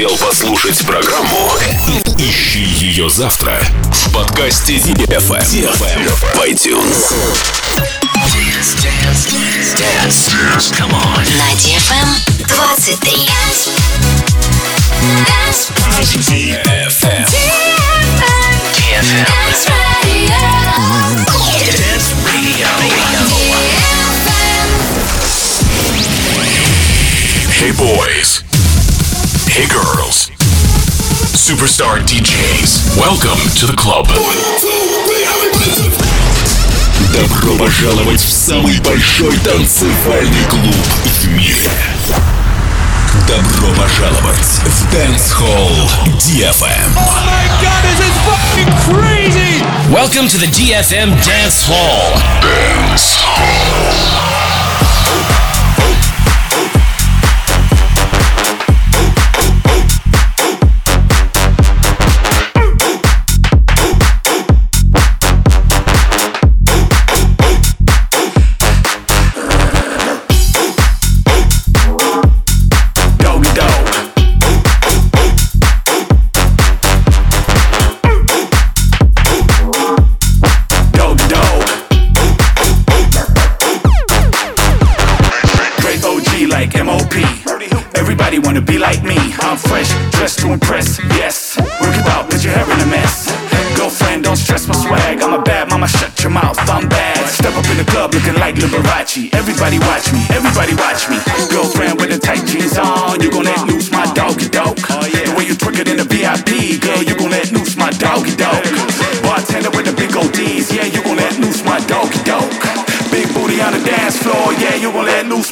успел послушать программу, ищи ее завтра в подкасте DFM в iTunes. Dance, dance, dance, dance. Come on. На DFM 23. DFM. DFM. Dance Radio. Dance Radio. Hey boys. Hey girls, superstar DJs, welcome to the club. Добро пожаловать в самый большой танцевальный клуб в мире. Добро пожаловать в Dance Hall DFM. Oh my god, this is fucking crazy! Welcome to the DFM Dance Hall. Dance Hall.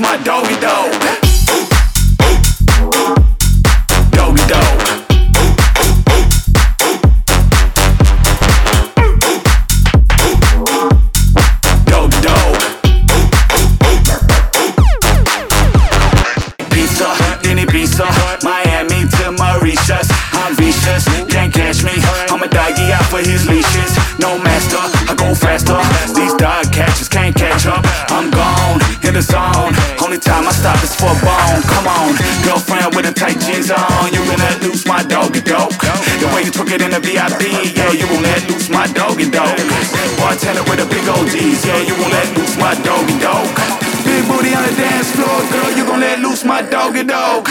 my doggy dog. doggy dog.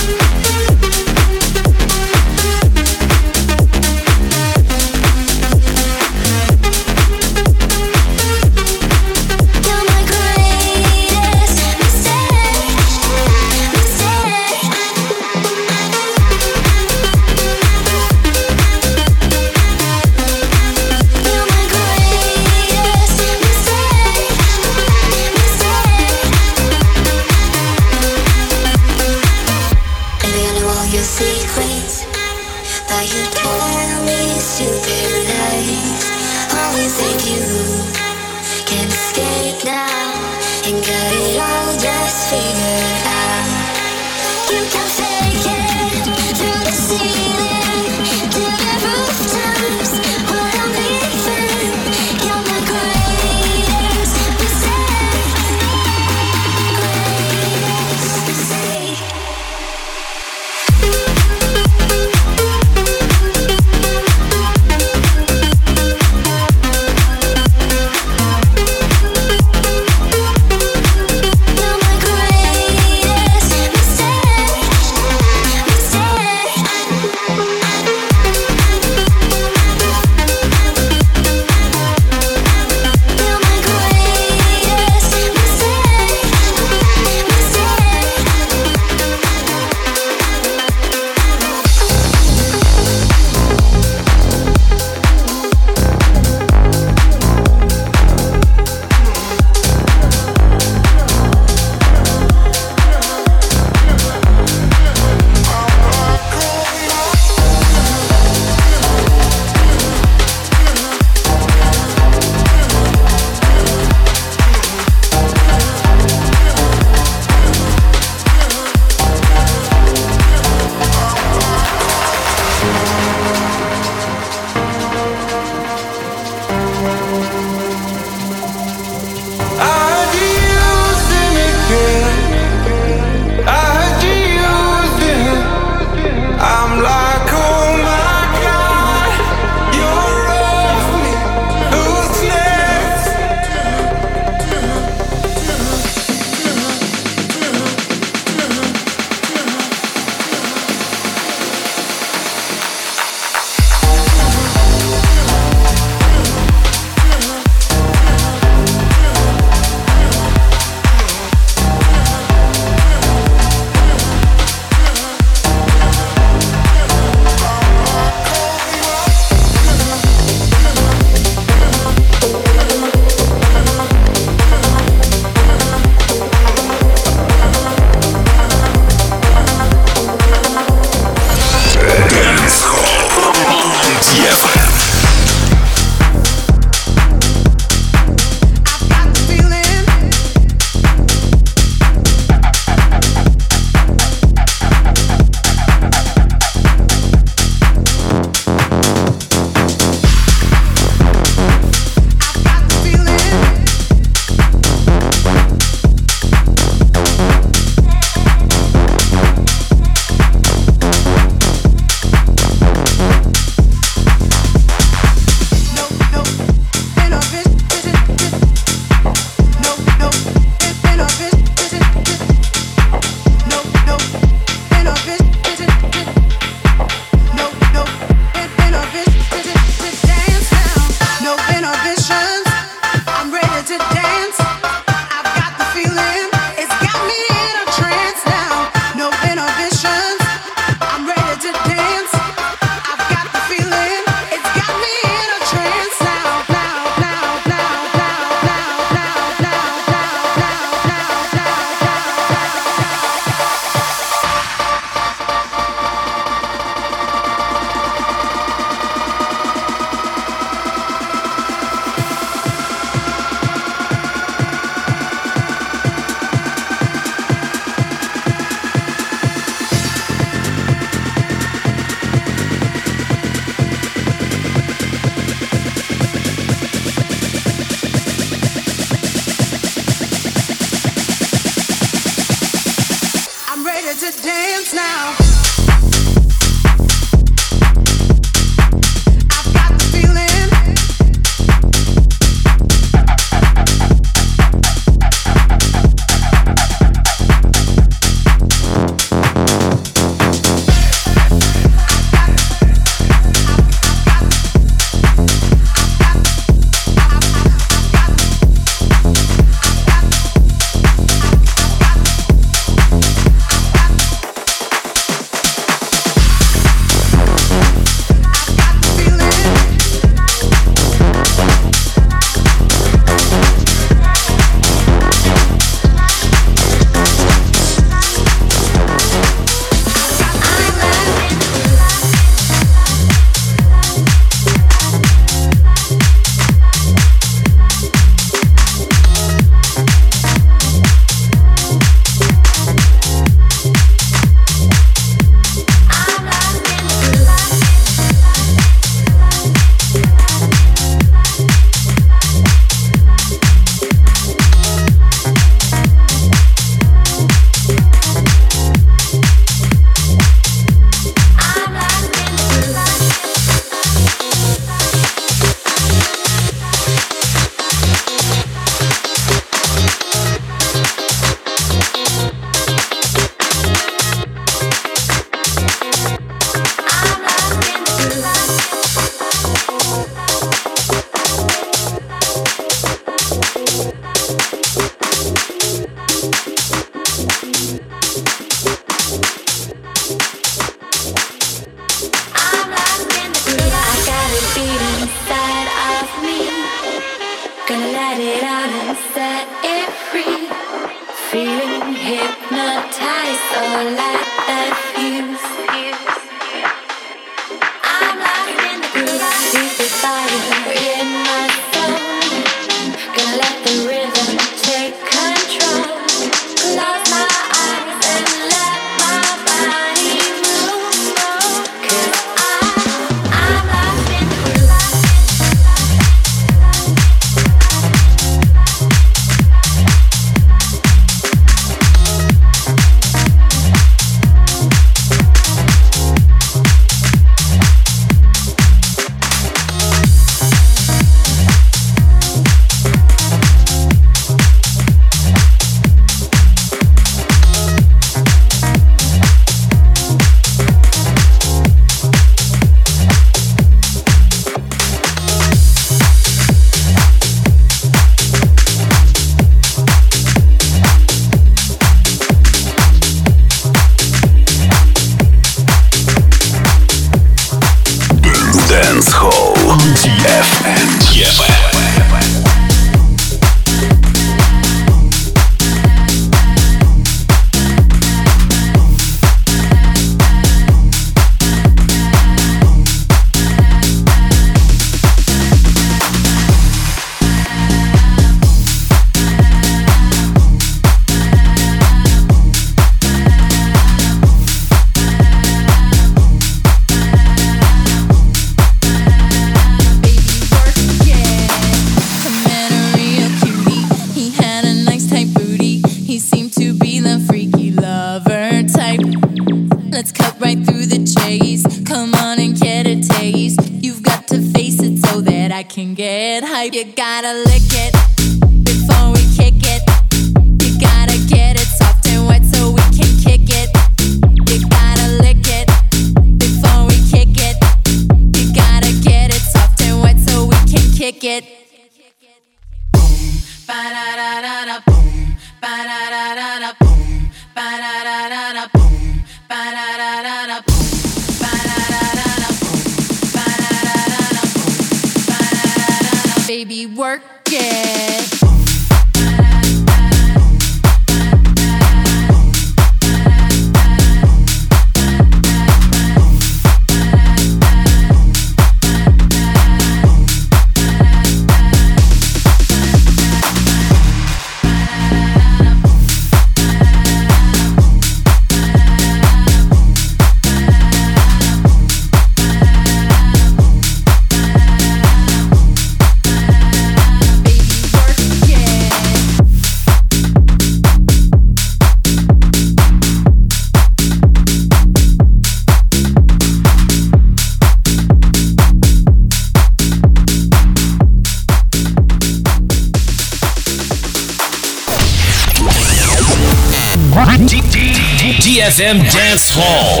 DFM Dance Hall.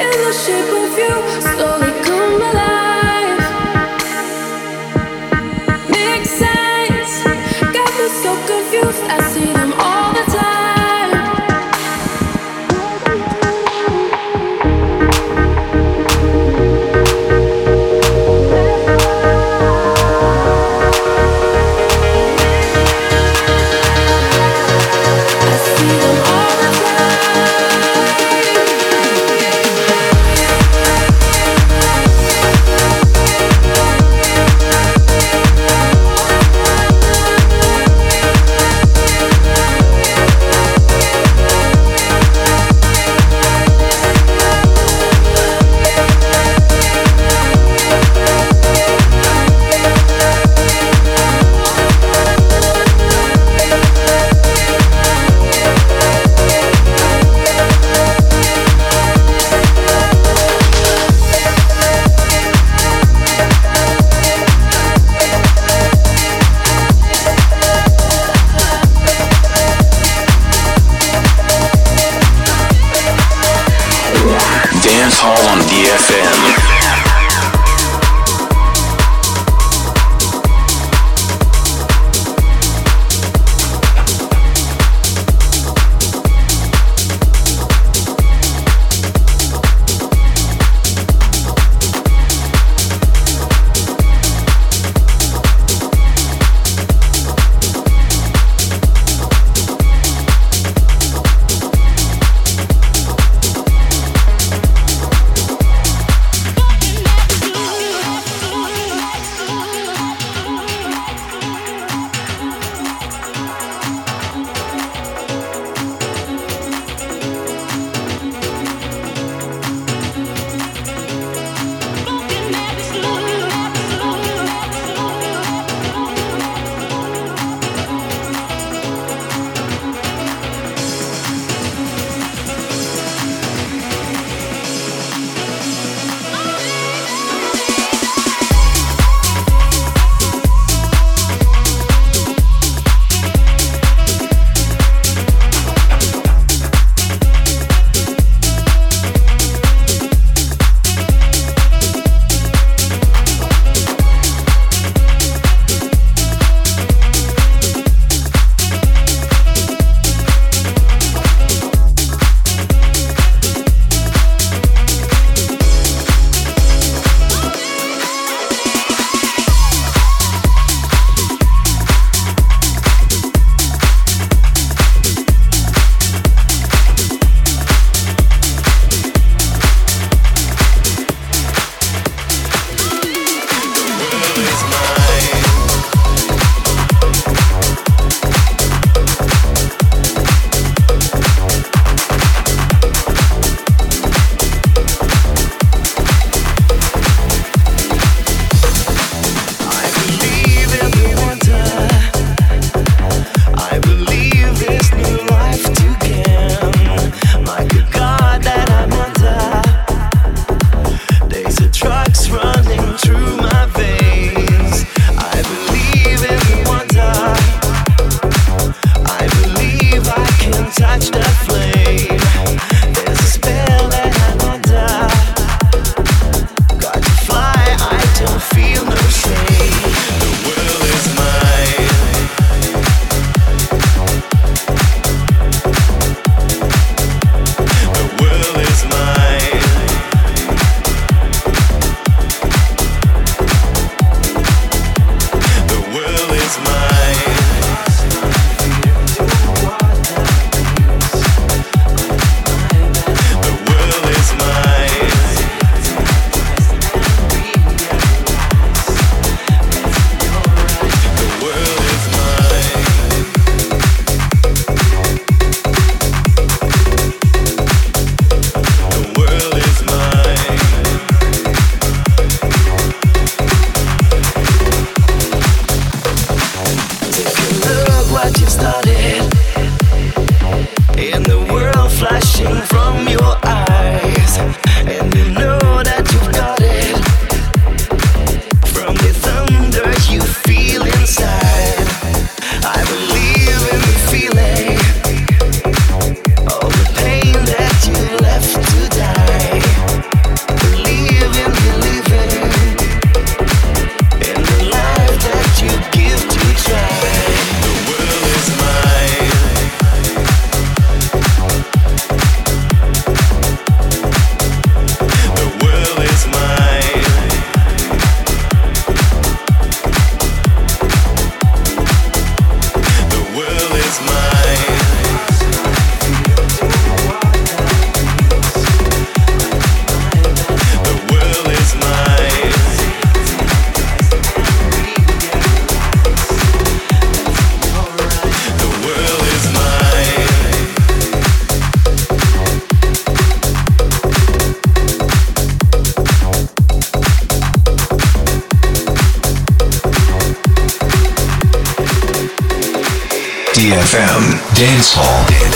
In the shape of you. Slowly DFM Dance Hall.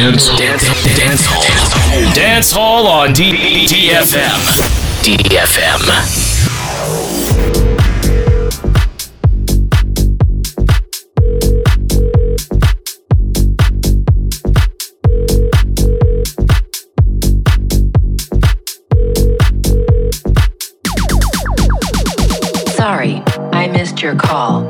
Dance, dance, dance hall. Dance hall on D- DFM. DFM. Sorry, I missed your call.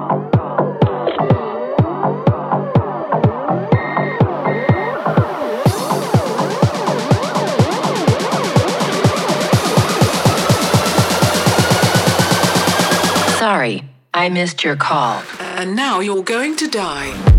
I missed your call. And now you're going to die.